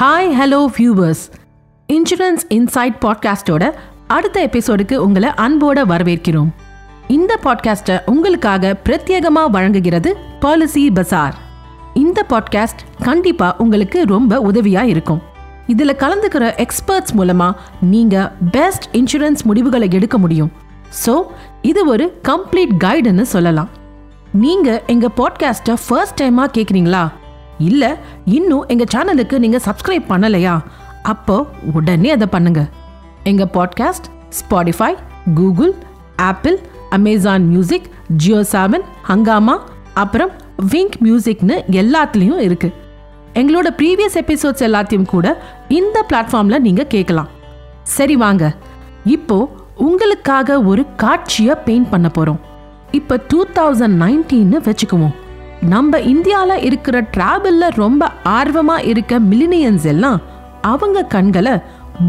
Hi hello viewers insurance inside பாட்காஸ்டோட அடுத்த எபிசோடுக்கு உங்களை அன்போட வரவேற்கிறோம். இந்த பாட்காஸ்ட்டை உங்களுக்காக பிரத்யேகமா வழங்குகிறது பாலிசி பசார் இந்த பாட்காஸ்ட் கண்டிப்பா உங்களுக்கு ரொம்ப உதவியா இருக்கும். இதில் கலந்துக்கிற எக்ஸ்பர்ட்ஸ் மூலமாக நீங்கள் பெஸ்ட் இன்சூரன்ஸ் முடிவுகளை எடுக்க முடியும். ஸோ இது ஒரு கம்ப்ளீட் கைடுன்னு சொல்லலாம். நீங்கள் எங்கள் பாட்காஸ்ட்டை ஃபர்ஸ்ட் டைமாக கேட்குறீங்களா இல்லை இன்னும் எங்கள் சேனலுக்கு நீங்கள் சப்ஸ்கிரைப் பண்ணலையா? அப்போ உடனே அதை பண்ணுங்க. எங்கள் podcast Spotify Google Apple Amazon music Jio Saavn Hungama அப்புறம் விங்க் மியூசிக்னு எல்லாத்துலேயும் இருக்கு. எங்களோட ப்ரீவியஸ் எபிசோட்ஸ் எல்லாத்தையும் கூட இந்த பிளாட்ஃபார்ம்ல நீங்கள் கேட்கலாம் சரி வாங்க. இப்போ உங்களுக்காக ஒரு காட்சியை பெயிண்ட் பண்ண போகிறோம் இப்போ டூ தௌசண்ட் நைன்டீன்னு வச்சுக்குவோம். நம்ம இந்தியாவில் இருக்கிற டிராவல்ல ரொம்ப ஆர்வமாக இருக்க மில்லினியன்ஸ் எல்லாம் அவங்க கண்களை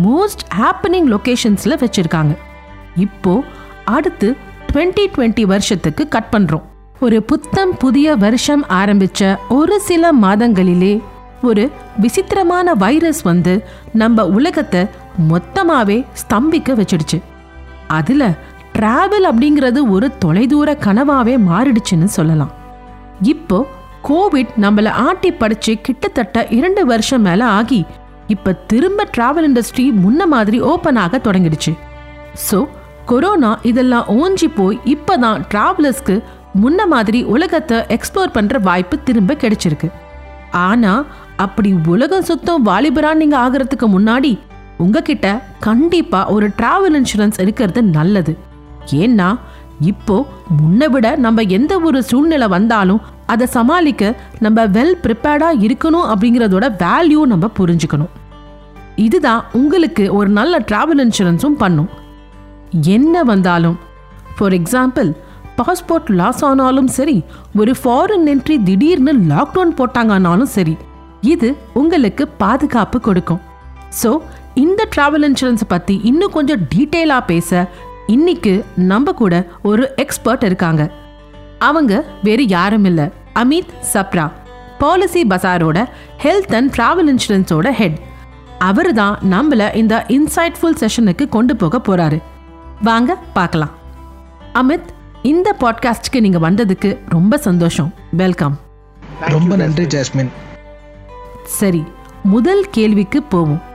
மோஸ்ட் ஹாப்பனிங் லொக்கேஷன்ஸில் வச்சுருக்காங்க. இப்போ அடுத்து 2020 டுவெண்ட்டி வருஷத்துக்கு கட் பண்ணுறோம் ஒரு புத்தம் புதிய வருஷம் ஆரம்பித்த ஒரு சில மாதங்களிலே ஒரு விசித்திரமான வைரஸ் வந்து நம்ம உலகத்தை மொத்தமாகவே ஸ்தம்பிக்க வச்சிடுச்சு. அதில் ட்ராவல் அப்படிங்கிறது ஒரு தொலைதூர கனவாகவே மாறிடுச்சுன்னு சொல்லலாம். இப்போ கோவிட் நம்மளை ஆட்டி படிச்சு கிட்டத்தட்ட இரண்டு வருஷம் மேல ஆகி இப்ப திரும்ப டிராவல் இண்டஸ்ட்ரி முன்ன மாதிரி ஓபன் ஆக தொடங்கிடுச்சு. ஸோ கொரோனா இதெல்லாம் ஓஞ்சி போய் இப்பதான் டிராவலர்ஸ்க்கு முன்ன மாதிரி உலகத்தை எக்ஸ்ப்ளோர் பண்ற வாய்ப்பு திரும்ப கிடைச்சிருக்கு. ஆனா அப்படி உலகம் சுத்தம் வாலிபரா நீங்க ஆகிறதுக்கு முன்னாடி உங்ககிட்ட கண்டிப்பா ஒரு டிராவல் இன்சூரன்ஸ் இருக்கிறது நல்லது. ஏன்னா இப்போ முன்ன விட நம்ம எந்த ஒரு சூழ்நிலை வந்தாலும் அதை சமாளிக்க நம்ம வெல் ப்ரிப்பேர்டாக இருக்கணும் அப்படிங்கிறதோட வேல்யூ நம்ம புரிஞ்சுக்கணும். இதுதான் உங்களுக்கு ஒரு நல்ல ட்ராவல் இன்சூரன்ஸும் பண்ணும். என்ன வந்தாலும் ஃபார் எக்ஸாம்பிள் பாஸ்போர்ட் லாஸ் ஆனாலும் சரி ஒரு ஃபாரின் என்ட்ரி திடீர்னு லாக்டவுன் போட்டாங்கன்னாலும் சரி இது உங்களுக்கு பாதுகாப்பு கொடுக்கும். ஸோ இந்த ட்ராவல் இன்சூரன்ஸை பற்றி இன்னும் கொஞ்சம் டீட்டெயிலாக பேச இன்னைக்கு நம்ம கூட ஒரு எக்ஸ்பர்ட் இருக்காங்க. அவங்க வேறு யாரும் இல்லை. அமித் சப்ரா பாலிசி பசாரோட ஹெல்த் அண்ட் டிராவல் இன்சூரன்ஸோட ஹெட் அவர் தான் நம்மள இந்த இன்சைட்ஃபுல் செஷனுக்கு கொண்டு போக போறாரு. வாங்க பார்க்கலாம். அமித் இந்த பாட்காஸ்ட்க்கு நீங்க வந்ததுக்கு ரொம்ப சந்தோஷம். வெல்கம் ரொம்ப நன்றி ஜாஸ்மின். சரி முதல் கேள்விக்கு போவோம்.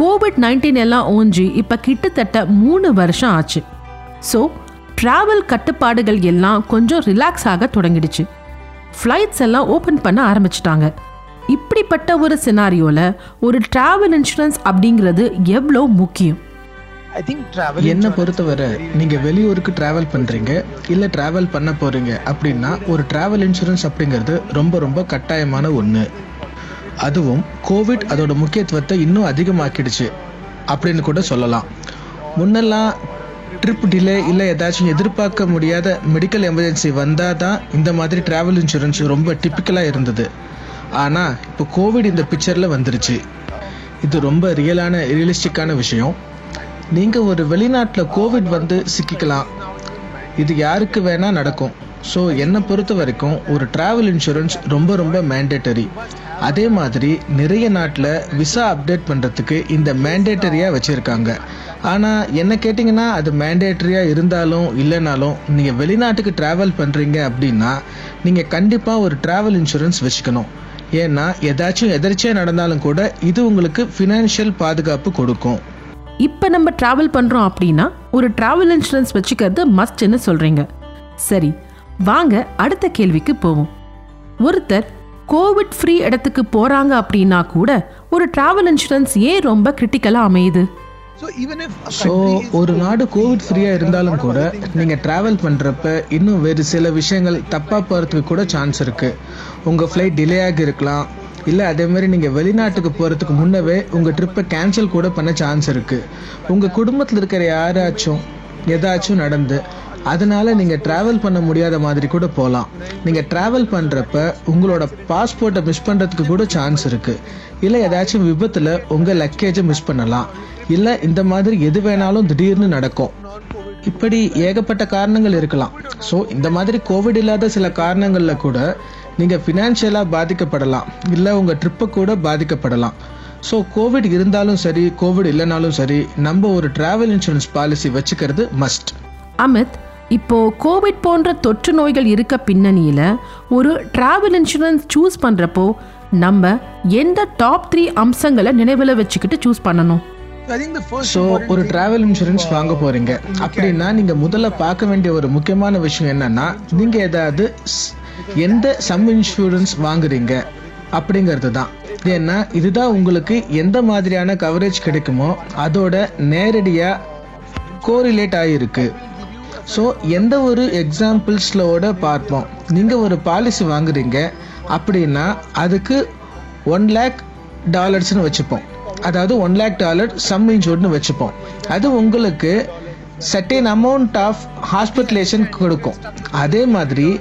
கோவிட் நைன்டீன் எல்லாம் ஓஞ்சி இப்ப கிட்டத்தட்ட மூணு வருஷம் ஆச்சு. ஸோ டிராவல் கட்டுப்பாடுகள் எல்லாம் கொஞ்சம் ரிலாக்ஸ் ஆக தொடங்கிடுச்சு. ஃப்ளைட்ஸ் எல்லாம் ஓப்பன் பண்ண ஆரம்பிச்சிட்டாங்க. இப்படிப்பட்ட ஒரு சினாரியோல ஒரு டிராவல் இன்சூரன்ஸ் அப்படிங்கிறது எவ்வளோ முக்கியம்? I think travel என்னை பொறுத்தவரை is very நீங்க வெளியூருக்கு டிராவல் பண்றீங்க இல்ல டிராவல் பண்ண போறீங்க அப்படின்னா ஒரு டிராவல் இன்சூரன்ஸ் அப்படிங்கிறது ரொம்ப ரொம்ப கட்டாயமான ஒண்ணு. அதுவும் கோவிட் அதோட முக்கியத்துவத்தை இன்னும் அதிகமாக்கிடுச்சு அப்படின்னு கூட சொல்லலாம். முன்னெல்லாம் ட்ரிப் டிலே இல்லை ஏதாச்சும் எதிர்பார்க்க முடியாத மெடிக்கல் எமர்ஜென்சி வந்தால் தான் இந்த மாதிரி ட்ராவல் இன்சூரன்ஸ் ரொம்ப டிப்பிக்கலாக இருந்தது. ஆனால் இப்போ கோவிட் இந்த பிக்சரில் வந்துருச்சு. இது ரொம்ப ரியலான ரியலிஸ்டிக்கான விஷயம். நீங்கள் ஒரு வெளிநாட்டில் கோவிட் வந்து சிக்கிக்கலாம். இது யாருக்கு வேணால் நடக்கும். ஸோ என்னை பொறுத்த வரைக்கும் ஒரு ட்ராவல் இன்சூரன்ஸ் ரொம்ப ரொம்ப மேண்டேட்டரி அதே மாதிரி நிறைய நாட்டில் விசா அப்டேட் பண்ணுறதுக்கு இந்த மேண்டேட்டரியாக வச்சுருக்காங்க. ஆனால் என்ன கேட்டிங்கன்னா அது மேண்டேட்டரியாக இருந்தாலும் இல்லைனாலும் நீங்கள் வெளிநாட்டுக்கு ட்ராவல் பண்ணுறீங்க அப்படின்னா நீங்கள் கண்டிப்பாக ஒரு ட்ராவல் இன்சூரன்ஸ் வச்சுக்கணும். ஏன்னா ஏதாச்சும் எதர்ச்சியாக நடந்தாலும் கூட இது உங்களுக்கு ஃபினான்ஷியல் பாதுகாப்பு கொடுக்கும். இப்போ நம்ம ட்ராவல் பண்ணுறோம் அப்படின்னா ஒரு ட்ராவல் இன்சூரன்ஸ் வச்சுக்கிறது மஸ்ட்னு சொல்கிறீங்க சரி வாங்க அடுத்த கேள்விக்கு போவோம். ஒருத்தர் கோவிட் ஃப்ரீ இடத்துக்கு போறாங்க அப்படின்னா கூட ஒரு டிராவல் இன்சூரன்ஸ் ஏன் ரொம்ப கிரிட்டிக்கலா அமையுது? So even if a so country is ஒரு நாடு கோவிட் ஃப்ரீயாக இருந்தாலும் கூட நீங்கள் ட்ராவல் பண்ணுறப்ப இன்னும் வேறு சில விஷயங்கள் தப்பாக போகிறதுக்கு கூட சான்ஸ் இருக்குது உங்கள் ஃப்ளைட் டிலே ஆகி இருக்கலாம். இல்லை அதே மாதிரி நீங்கள் வெளிநாட்டுக்கு போகிறதுக்கு முன்னவே உங்கள் ட்ரிப்பை கேன்சல் கூட பண்ண சான்ஸ் இருக்குது உங்கள் குடும்பத்தில் இருக்கிற யாராச்சும் ஏதாச்சும் நடந்து. அதனால நீங்கள் ட்ராவல் பண்ண முடியாத மாதிரி கூட போகலாம் நீங்கள் ட்ராவல் பண்ணுறப்ப உங்களோட பாஸ்போர்ட்டை மிஸ் பண்ணுறதுக்கு கூட சான்ஸ் இருக்குது இல்லை ஏதாச்சும் விபத்தில் உங்கள் லக்கேஜை மிஸ் பண்ணலாம். இல்லை இந்த மாதிரி எது வேணாலும் திடீர்னு நடக்கும். இப்படி ஏகப்பட்ட காரணங்கள் இருக்கலாம். ஸோ இந்த மாதிரி கோவிட் இல்லாத சில காரணங்களில் கூட நீங்கள் ஃபினான்ஷியலாக பாதிக்கப்படலாம். இல்லை உங்கள் ட்ரிப்பை கூட பாதிக்கப்படலாம். ஸோ கோவிட் இருந்தாலும் சரி கோவிட் இல்லைனாலும் சரி நம்ம ஒரு டிராவல் இன்சூரன்ஸ் பாலிசி வச்சுக்கிறது மஸ்ட் அமித் இப்போ கோவிட் போன்ற தொற்று நோய்கள் இருக்க பின்னணியில ஒரு டிராவல் இன்சூரன்ஸ் சூஸ் பண்றப்போ நம்ம எந்த டாப் த்ரீ அம்சங்களை நினைவில் வச்சுக்கிட்டு சூஸ் பண்ணணும்? ஸோ ஒரு டிராவல் இன்சூரன்ஸ் வாங்க போறீங்க. அப்படின்னா நீங்க முதல்ல பார்க்க வேண்டிய ஒரு முக்கியமான விஷயம் என்னன்னா நீங்க ஏதாவது ஸ்- எந்த சம் இன்சூரன்ஸ் வாங்குறீங்க அப்படிங்கிறது தான் ஏன்னா இதுதான் உங்களுக்கு எந்த மாதிரியான கவரேஜ் கிடைக்குமோ அதோட நேரடியாக கோரிலேட் ஆகிருக்கு ஸோ எந்த ஒரு எக்ஸாம்பிள்ஸ்லோட பார்ப்போம். நீங்கள் ஒரு பாலிசி வாங்குறீங்க அப்படின்னா அதுக்கு ஒன் லேக் டாலர்ஸ்னு வச்சுப்போம். அதாவது ஒன் லேக் டாலர் சம் இன்சூர்ட்னு வச்சுப்போம். அது உங்களுக்கு சர்டின் அமௌண்ட் ஆஃப் ஹாஸ்பிட்டலேஷன் கொடுக்கும். அதே மாதிரி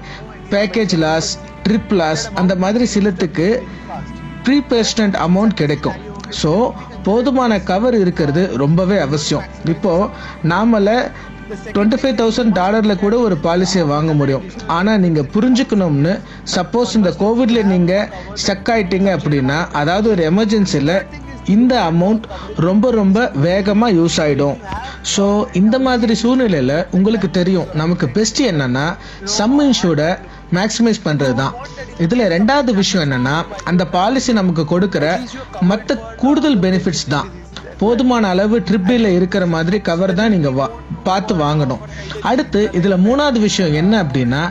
பேக்கேஜ் லாஸ் ட்ரிப் லாஸ் அந்த மாதிரி சிலத்துக்கு ப்ரீ பேஸ்டன்ட் அமௌண்ட் கிடைக்கும். ஸோ போதுமான கவர் இருக்கிறது ரொம்பவே அவசியம். இப்போது நாமள டுவெண்ட்டி ஃபைவ் தௌசண்ட் டாலரில் கூட ஒரு பாலிசியை வாங்க முடியும். ஆனால் நீங்கள் புரிஞ்சுக்கணும்னு சப்போஸ் இந்த கோவிடில் நீங்கள் ஸ்டக் ஆயிட்டீங்க அப்படின்னா அதாவது ஒரு எமர்ஜென்சியில் இந்த அமௌண்ட் ரொம்ப ரொம்ப வேகமாக யூஸ் ஆகிடும் ஸோ இந்த மாதிரி சூழ்நிலையில் உங்களுக்கு தெரியும். நமக்கு பெஸ்ட் என்னன்னா சம் இன்ஷூட மேக்ஸிமைஸ் பண்ணுறது தான் இதில் ரெண்டாவது விஷயம் என்னென்னா அந்த பாலிசி நமக்கு கொடுக்குற மற்ற கூடுதல் பெனிஃபிட்ஸ் தான். போதுமான அளவு ட்ரிப்பில் இருக்கிற மாதிரி கவர் தான் நீங்கள் வா பார்த்து வாங்கணும். அடுத்து இதில் மூணாவது விஷயம் என்ன அப்படின்னா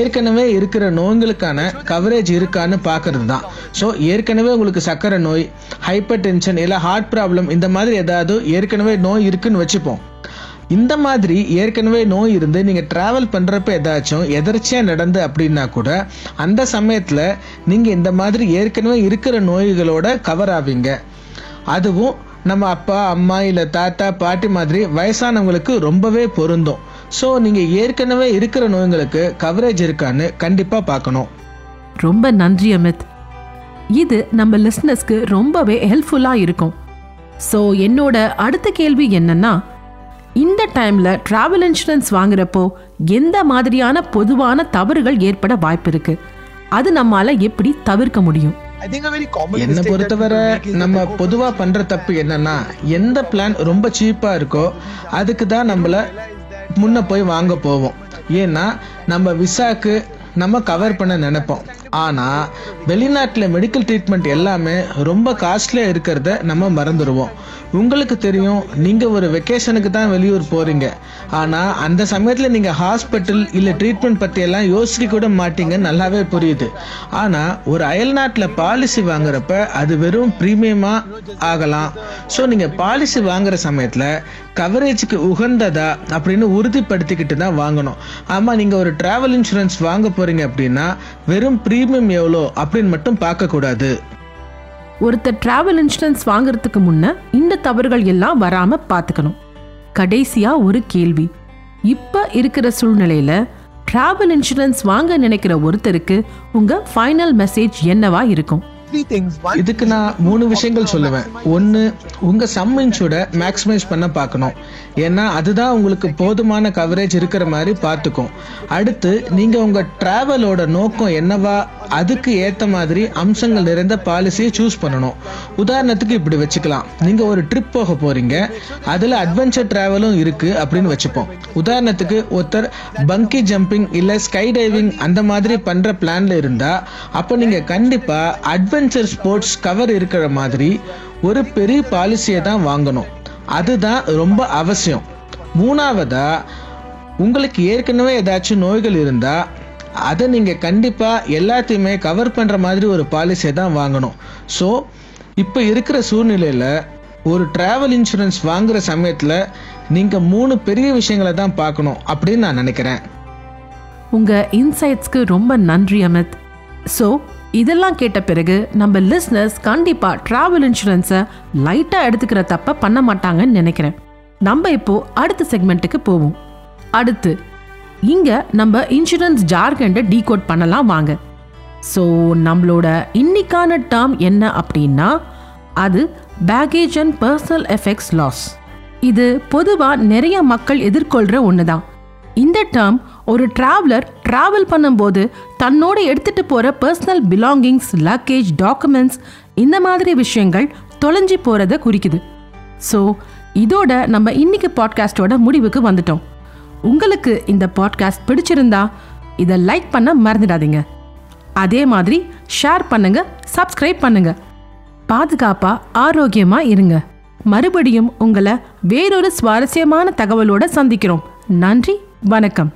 ஏற்கனவே இருக்கிற நோய்களுக்கான கவரேஜ் இருக்கான்னு பார்க்கறது தான் ஸோ ஏற்கனவே உங்களுக்கு சர்க்கரை நோய் ஹைப்பர் டென்ஷன் இல்லை ஹார்ட் ப்ராப்ளம் இந்த மாதிரி ஏதாவது ஏற்கனவே நோய் இருக்குன்னு வச்சுப்போம். இந்த மாதிரி ஏற்கனவே நோய் இருந்து நீங்கள் ட்ராவல் பண்ணுறப்ப ஏதாச்சும் எதர்ச்சியாக நடந்து அப்படின்னா கூட அந்த சமயத்தில் நீங்கள் இந்த மாதிரி ஏற்கனவே இருக்கிற நோய்களோட கவர் ஆவீங்க. அதுவும் நம்ம அப்பா அம்மா இல்லை தாத்தா பாட்டி மாதிரி வயசானவங்களுக்கு ரொம்பவே பொருந்தும். ஸோ நீங்கள் ஏற்கனவே இருக்கிற நோய்களுக்கு கவரேஜ் இருக்கான்னு கண்டிப்பாக பார்க்கணும். ரொம்ப நன்றி அமித். இது நம்ம லிஸ்னஸ்க்கு ரொம்பவே ஹெல்ப்ஃபுல்லாக இருக்கும். ஸோ என்னோட அடுத்த கேள்வி என்னன்னா இந்த டைம்ல டிராவல் இன்சூரன்ஸ் வாங்குறப்போ எந்த மாதிரியான பொதுவான தவறுகள் ஏற்பட வாய்ப்பு இருக்கு? அது நம்மால எப்படி தவிர்க்க முடியும்? என்னை பொறுத்தவரை நம்ம பொதுவாக பண்ணுற தப்பு என்னன்னா எந்த பிளான் ரொம்ப சீப்பாக இருக்கோ அதுக்கு தான் நம்மள முன்ன போய் வாங்க போவோம். ஏன்னா நம்ம விசாக்கு நம்ம கவர் பண்ண நினைப்போம். ஆனால் வெளிநாட்டில் மெடிக்கல் ட்ரீட்மெண்ட் எல்லாமே ரொம்ப காஸ்ட்லியாக இருக்கிறத நம்ம மறந்துடுவோம் உங்களுக்கு தெரியும் நீங்கள் ஒரு வெக்கேஷனுக்கு தான் வெளியூர் போகிறீங்க ஆனால் அந்த சமயத்தில் நீங்கள் ஹாஸ்பிட்டல் இல்லை ட்ரீட்மெண்ட் பற்றியெல்லாம் யோசிக்க கூட மாட்டீங்க நல்லாவே புரியுது. ஆனால் ஒரு அயல்நாட்டில் பாலிசி வாங்குறப்ப அது வெறும் ப்ரீமியமாக ஆகலாம். ஸோ நீங்கள் பாலிசி வாங்குற சமயத்தில் கவரேஜுக்கு உகந்ததா அப்படின்னு உறுதிப்படுத்திக்கிட்டு தான் வாங்கணும். ஆமாம் நீங்கள் ஒரு ட்ராவல் இன்சூரன்ஸ் வாங்க போகிறீங்க அப்படின்னா வெறும் ப்ரீ ப்ரீமியம் எவ்வளோ அப்படின்னு மட்டும் பார்க்கக்கூடாது ஒருத்தர் டிராவல் இன்சூரன்ஸ் வாங்குறதுக்கு முன்ன இந்த தவறுகள் எல்லாம் வராம பார்த்துக்கணும். கடைசியா ஒரு கேள்வி. இப்ப இருக்கிற சூழ்நிலையில டிராவல் இன்சூரன்ஸ் வாங்க நினைக்கிற ஒருத்தருக்கு உங்க ஃபைனல் மெசேஜ் என்னவா இருக்கும்? இதுக்கு நான் மூணு விஷயங்கள் சொல்லுவேன். ஒன்று உங்கள் சம் இன்சூரை மேக்ஸிமைஸ் பண்ண பார்க்கணும். ஏன்னா அதுதான் உங்களுக்கு போதுமான கவரேஜ் இருக்கிற மாதிரி பார்த்துக்கும். அடுத்து நீங்கள் உங்கள் ட்ராவலோட நோக்கம் என்னவா அதுக்கு ஏற்ற மாதிரி அம்சங்கள் நிறைந்த பாலிசியை சூஸ் பண்ணணும். உதாரணத்துக்கு இப்படி வச்சுக்கலாம். நீங்கள் ஒரு ட்ரிப் போக போகிறீங்க அதில் அட்வென்ச்சர் ட்ராவலும் இருக்குது அப்படின்னு வச்சுப்போம். உதாரணத்துக்கு ஒருத்தர் பங்கி ஜம்பிங் இல்லை ஸ்கை டைவிங் அந்த மாதிரி பண்ணுற பிளானில் இருந்தால் அப்போ நீங்கள் கண்டிப்பாக அட்வென்ச்சர் ஸ்போர்ட்ஸ் கவர் இருக்கிற மாதிரி ஒரு பெரிய பாலிசியை தான் வாங்கணும். அதுதான் ரொம்ப அவசியம். மூணாவதா உங்களுக்கு ஏற்கனவே ஏதாச்சும் நோய்கள் இருந்தால் அதை நீங்கள் கண்டிப்பாக எல்லாத்தையுமே கவர் பண்ணுற மாதிரி ஒரு பாலிசியை தான் வாங்கணும். ஸோ இப்போ இருக்கிற சூழ்நிலையில் ஒரு ட்ராவல் இன்சூரன்ஸ் வாங்குகிற சமயத்தில் நீங்கள் மூணு பெரிய விஷயங்களை தான் பார்க்கணும் அப்படின்னு நான் நினைக்கிறேன். உங்கள் இன்சைட்ஸ்க்கு ரொம்ப நன்றி அமித். ஸோ இதெல்லாம் கேட்ட பிறகு நம்ம லிஸ்னர்ஸ் கண்டிப்பாக ட்ராவல் இன்சூரன்ஸை லைட்டாக எடுத்துக்கிற தப்ப பண்ண மாட்டாங்கன்னு நினைக்கிறேன். நம்ம இப்போ அடுத்த செக்மெண்ட்டுக்கு போவோம். அடுத்து இங்கே நம்ம இன்சூரன்ஸ் ஜார்கண்டை டீகோட் பண்ணலாம் வாங்க. ஸோ நம்மளோட இன்னைக்கான டேர்ம் என்ன அப்படின்னா அது baggage and personal effects loss இது பொதுவாக நிறைய மக்கள் எதிர்கொள்கிற ஒன்று தான் இந்த டேர்ம் ஒரு டிராவலர் டிராவல் பண்ணும்போது தன்னோட எடுத்துகிட்டு போகிற பர்சனல் பிலாங்கிங்ஸ் லக்கேஜ் டாக்குமெண்ட்ஸ் இந்த மாதிரி விஷயங்கள் தொலைஞ்சி போகிறத குறிக்குது. ஸோ இதோட நம்ம இன்னைக்கு பாட்காஸ்டோட முடிவுக்கு வந்துட்டோம். உங்களுக்கு இந்த பாட்காஸ்ட் பிடிச்சிருந்தா இதை லைக் பண்ண மறந்துடாதீங்க. அதே மாதிரி ஷேர் பண்ணுங்க சப்ஸ்கிரைப் பண்ணுங்க. பாதுகாப்பா ஆரோக்கியமா இருங்க. மறுபடியும் உங்களை வேறொரு சுவாரஸ்யமான தகவலோட சந்திக்கிறோம். நன்றி வணக்கம்.